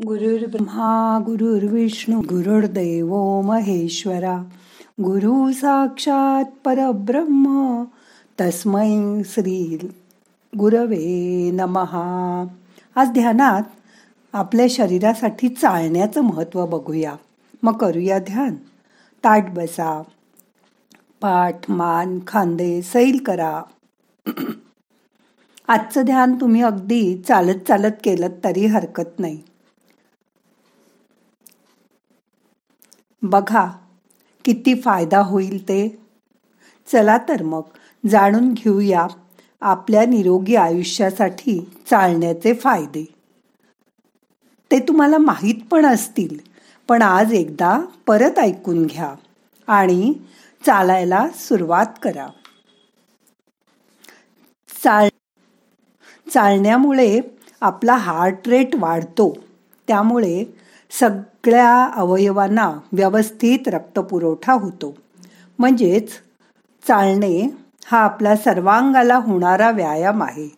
गुरुर्ब्रह्मा गुरुर्विष्णू गुरुर्देव महेश्वरा. गुरु साक्षात परब्रह्म तस्मै श्री गुरवे नमहा आज ध्यानात आपल्या शरीरासाठी चालण्याचं महत्त्व बघूया. मग करूया ध्यान. ताट बसा. पाठ मान खांदे सैल करा. आजचं ध्यान तुम्ही अगदी चालत चालत केलं तरी हरकत नाही. बघा किती फायदा होईल ते. चला तर मग जाणून घेऊया आपल्या निरोगी आयुष्यासाठी चालण्याचे फायदे. ते तुम्हाला माहीत पण असतील पण आज एकदा परत ऐकून घ्या आणि चालायला सुरुवात करा. चाल चालण्यामुळे आपला हार्ट रेट वाढतो. त्यामुळे सग सगळ्या अवयवांना व्यवस्थित रक्तपुरवठा होतो. म्हणजेच चालणे हा आपला सर्वांगाला होणारा व्यायाम आहे.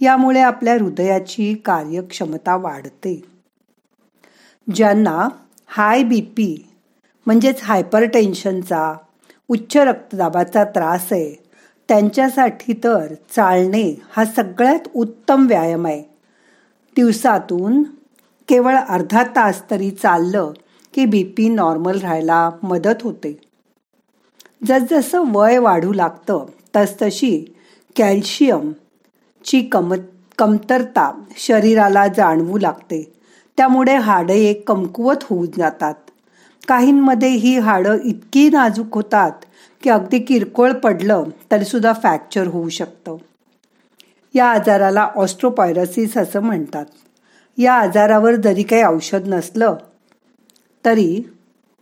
यामुळे आपल्या हृदयाची कार्यक्षमता वाढते. ज्यांना हाय बी पी म्हणजेच हायपर टेन्शनचा उच्च रक्तदाबाचा त्रास आहे त्यांच्यासाठी तर चालणे हा सगळ्यात उत्तम व्यायाम आहे. दिवसातून केवळ अर्धा तास तरी चाललं की बी पी नॉर्मल राहायला मदत होते. जसजसं वय वाढू लागतं तसतशी कॅल्शियमची कम कमतरता शरीराला जाणवू लागते. त्यामुळे हाडे एक कमकुवत होऊन जातात. काहींमध्ये ही हाडं इतकी नाजूक होतात की अगदी किरकोळ पडलं तरीसुद्धा फ्रॅक्चर होऊ शकतं. या आजाराला ऑस्ट्रोपायरसिस असं म्हणतात. या आजारावर जरी काही औषध नसलं तरी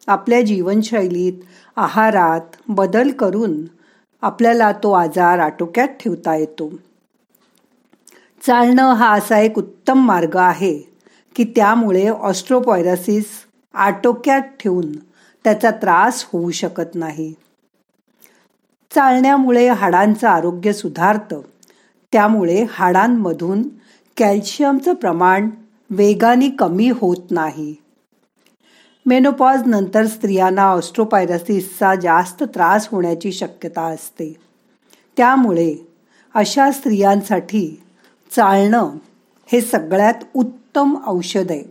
आपल्या जीवनशैलीत आहारात बदल करून आपल्याला तो आजार आटोक्यात ठेवता येतो. चालणं हा असा एक उत्तम मार्ग आहे की त्यामुळे ऑस्ट्रोपॉयरसिस आटोक्यात ठेवून त्याचा त्रास होऊ शकत नाही. चालण्यामुळे हाडांचं आरोग्य सुधारतं. त्यामुळे हाडांमधून कॅल्शियमचं प्रमाण वेगाने कमी होत नाही. मेनोपॉज नंतर स्त्रियांना ऑस्ट्रोपायरसिसचा जास्त त्रास होण्याची शक्यता असते. त्यामुळे अशा स्त्रियांसाठी चालणं हे सगळ्यात उत्तम औषध आहे.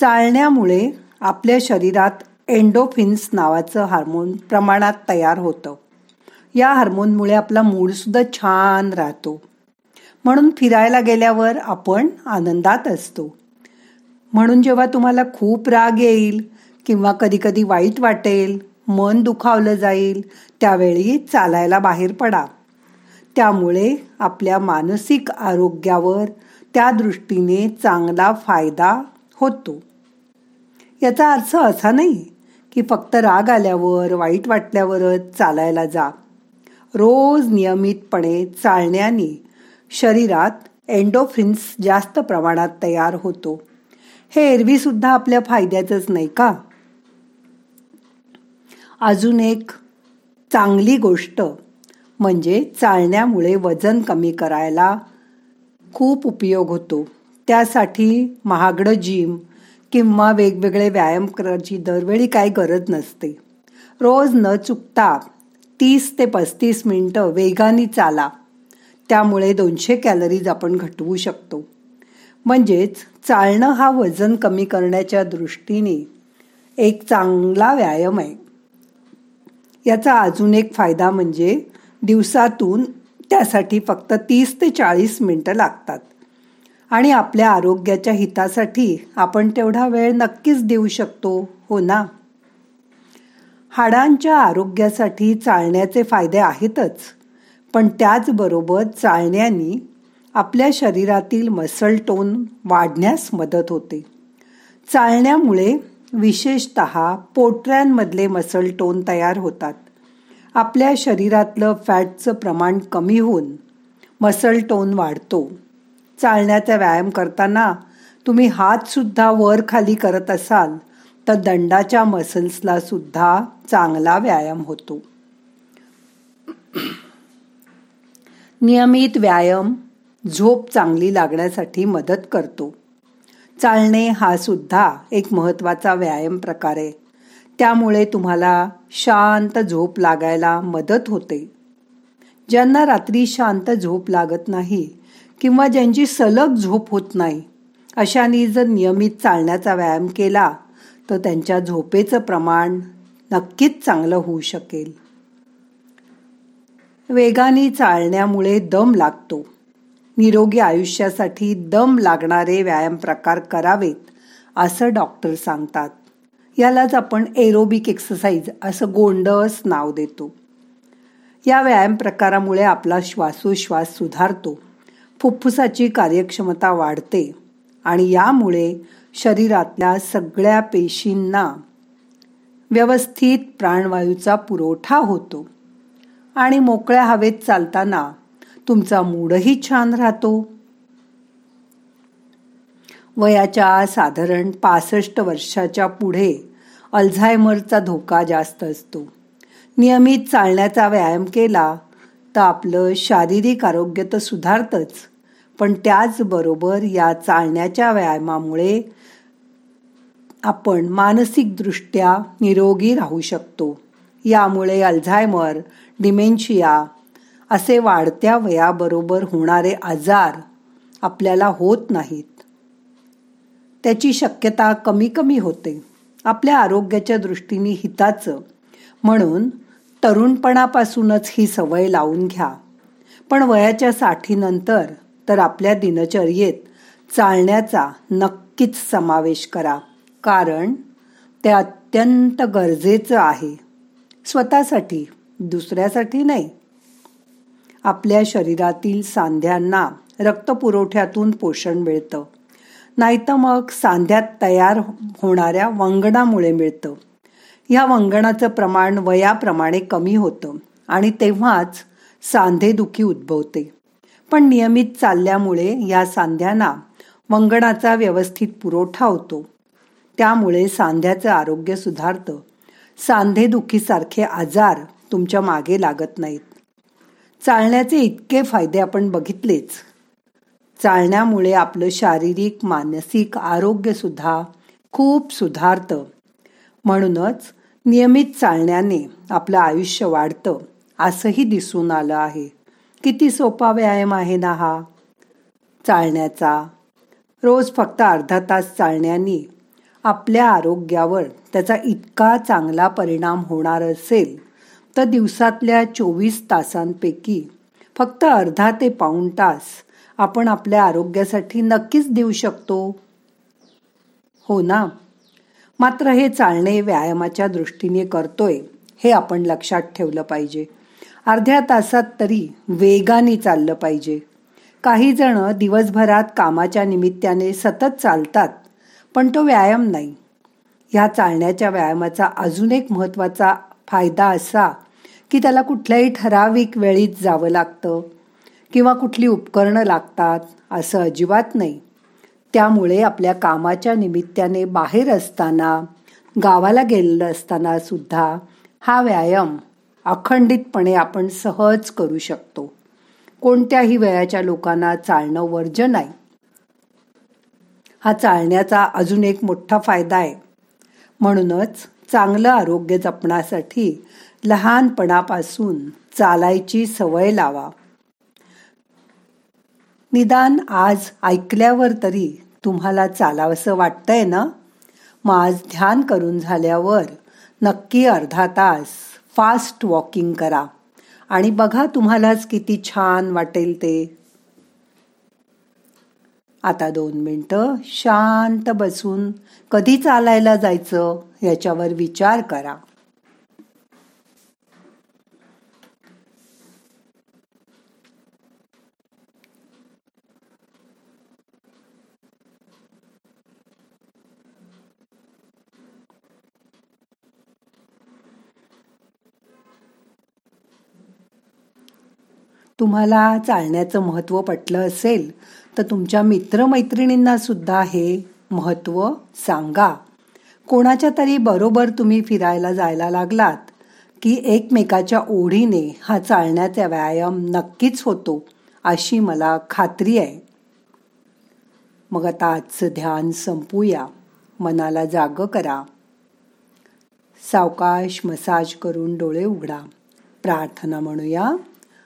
चालण्यामुळे आपल्या शरीरात एंडोफिन्स नावाचं हार्मोन प्रमाणात तयार होतं. या हार्मोनमुळे आपला मूडसुद्धा छान राहतो. म्हणून फिरायला गेल्यावर आपण आनंदात असतो. म्हणून जेव्हा तुम्हाला खूप राग येईल किंवा कधीकधी वाईट वाटेल मन दुखावलं जाईल त्यावेळी चालायला बाहेर पडा. त्यामुळे आपल्या मानसिक आरोग्यावर त्या दृष्टीने चांगला फायदा होतो. याचा अर्थ असा नाही की फक्त राग आल्यावर वाईट वाटल्यावरच चालायला जा. रोज नियमितपणे चालण्याने शरीरात एन्डोफ्रिन्स जास्त प्रमाणात तयार होतो. हे एरवी सुद्धा आपल्या फायद्याचंच नाही का? अजून एक चांगली गोष्ट म्हणजे चालण्यामुळे वजन कमी करायला खूप उपयोग होतो. त्यासाठी महागडं जिम किंवा वेगवेगळे व्यायाम करायची दरवेळी काही गरज नसते. रोज न चुकता तीस ते पस्तीस मिनटं वेगाने चाला. त्यामुळे दोनशे कॅलरीज आपण घटवू शकतो. म्हणजेच चालणं हा वजन कमी करण्याच्या दृष्टीने एक चांगला व्यायाम आहे. याचा अजून एक फायदा म्हणजे दिवसातून त्यासाठी फक्त तीस ते चाळीस मिनटं लागतात. आणि आपल्या आरोग्याच्या हितासाठी आपण तेवढा वेळ नक्कीच देऊ शकतो हो ना? हाडांच्या आरोग्यासाठी चालण्याचे फायदे आहेतच. पण त्याचबरोबर चालण्याने आपल्या शरीरातील मसल टोन वाढण्यास मदत होते. चालण्यामुळे विशेषत पोटऱ्यांमधले मसल टोन तयार होतात. आपल्या शरीरातलं फॅटचं प्रमाण कमी होऊन मसल टोन वाढतो. चालण्याचा व्यायाम करताना तुम्ही हातसुद्धा वर खाली करत असाल तर दंडाच्या मसल्सला सुद्धा चांगला व्यायाम होतो. नियमित व्यायाम झोप चांगली लागण्यासाठी मदत करतो. चालणे हा सुद्धा एक महत्त्वाचा व्यायाम प्रकार आहे. त्यामुळे तुम्हाला शांत झोप लागायला मदत होते. ज्यांना रात्री शांत झोप लागत नाही किंवा ज्यांची सलग झोप होत नाही अशांनी जर नियमित चालण्याचा व्यायाम केला तर त्यांच्या झोपेचं प्रमाण नक्कीच चांगलं होऊ शकेल. वेगाने चालण्यामुळे दम लागतो. निरोगी आयुष्यासाठी दम लागणारे व्यायाम प्रकार करावेत असं डॉक्टर सांगतात. यालाच आपण एरोबिक एक्सरसाइज असं गोंडस नाव देतो. या व्यायाम प्रकारामुळे आपला श्वासोश्वास सुधारतो फुफ्फुसाची कार्यक्षमता वाढते आणि यामुळे शरीरातल्या सगळ्या पेशींना व्यवस्थित प्राणवायूचा पुरवठा होतो. आणि मोकळ्या हवेत चालताना तुमचा मूडही छान राहतो. वयाच्या साधारण पासष्ट वर्षाच्या पुढे अल्झायमरचा धोका जास्त असतो. नियमित चालण्याचा व्यायाम केला तर आपलं शारीरिक आरोग्य तर सुधारतच पण त्याचबरोबर या चालण्याच्या व्यायामामुळे आपण मानसिकदृष्ट्या निरोगी राहू शकतो. यामुळे अल्झायमर डिमेन्शिया असे वाढत्या वयाबरोबर होणारे आजार आपल्याला होत नाहीत. त्याची शक्यता कमी कमी होते. आपल्या आरोग्याच्या दृष्टीने हिताचं. म्हणून तरुणपणापासूनच ही सवय लावून घ्या. पण वयाच्या साठीनंतर तर आपल्या दिनचर्येत चालण्याचा नक्कीच समावेश करा. कारण ते अत्यंत गरजेचं आहे. स्वतःसाठी दुसऱ्यासाठी नाही. आपल्या शरीरातील सांध्यांना रक्तपुरवठ्यातून पोषण मिळतं. नाहीतर मग सांध्यात तयार होणाऱ्या वंगणामुळे मिळतं. ह्या वंगणाचं प्रमाण वयाप्रमाणे कमी होतं आणि तेव्हाच सांधेदुखी उद्भवते. पण नियमित चालल्यामुळे या सांध्यांना वंगणाचा व्यवस्थित पुरवठा होतो. त्यामुळे सांध्याचं आरोग्य सुधारतं. सांधेदुखीसारखे आजार तुमच्या मागे लागत नाहीत. चालण्याचे इतके फायदे आपण बघितलेच. चालण्यामुळे आपलं शारीरिक मानसिक आरोग्यसुद्धा खूप सुधारतं. म्हणूनच नियमित चालण्याने आपलं आयुष्य वाढतं असंही दिसून आलं आहे. किती सोपा व्यायाम आहे ना हा? चालण्याचा. रोज फक्त अर्धा तास चालण्याने आपल्या आरोग्यावर त्याचा इतका चांगला परिणाम होणार असेल तर दिवसातल्या चोवीस तासांपैकी फक्त अर्धा ते पाऊण तास आपण आपल्या आरोग्यासाठी नक्कीच देऊ शकतो. हो ना? मात्र हे चालणे व्यायामाच्या दृष्टीने करतोय हे आपण लक्षात ठेवलं पाहिजे. अर्ध्या तासात तरी वेगाने चाललं पाहिजे. काही जण दिवसभरात कामाच्या निमित्ताने सतत चालतात पण तो व्यायाम नाही. ह्या चालण्याच्या व्यायामाचा अजून एक महत्त्वाचा फायदा असा की त्याला कुठल्याही ठराविक वेळीत जावं लागतं किंवा कुठली उपकरणं लागतात असं अजिबात नाही. त्यामुळे आपल्या कामाच्या निमित्ताने बाहेर असताना गावाला गेलेलं असताना सुद्धा हा व्यायाम अखंडितपणे आपण सहज करू शकतो. कोणत्याही वयाच्या लोकांना चालणं वर्ज नाही. हा चालण्याचा अजून एक मोठा फायदा आहे. म्हणूनच चांगलं आरोग्य जपण्यासाठी लहानपणापासून चालायची सवय लावा. निदान आज ऐकल्यावर तरी तुम्हाला चालावंसं वाटतंय ना? मग आज ध्यान करून झाल्यावर नक्की अर्धा तास फास्ट वॉकिंग करा. आणि बघा तुम्हालाच किती छान वाटेल ते. आता दोन मिनटं शांत बसून कधी चालायला जायचं याच्यावर विचार करा. तुम्हाला चालण्याचं महत्त्व पटलं असेल तर तुमच्या मित्रमैत्रिणींना सुद्धा हे महत्त्व सांगा. कोणाच्या तरी बरोबर तुम्ही फिरायला जायला लागलात की एकमेकाच्या ओढीने हा चालण्याचा व्यायाम नक्कीच होतो अशी मला खात्री आहे. मग आता आजचं ध्यान संपूया. मनाला जाग करा. सावकाश मसाज करून डोळे उघडा. प्रार्थना म्हणूया.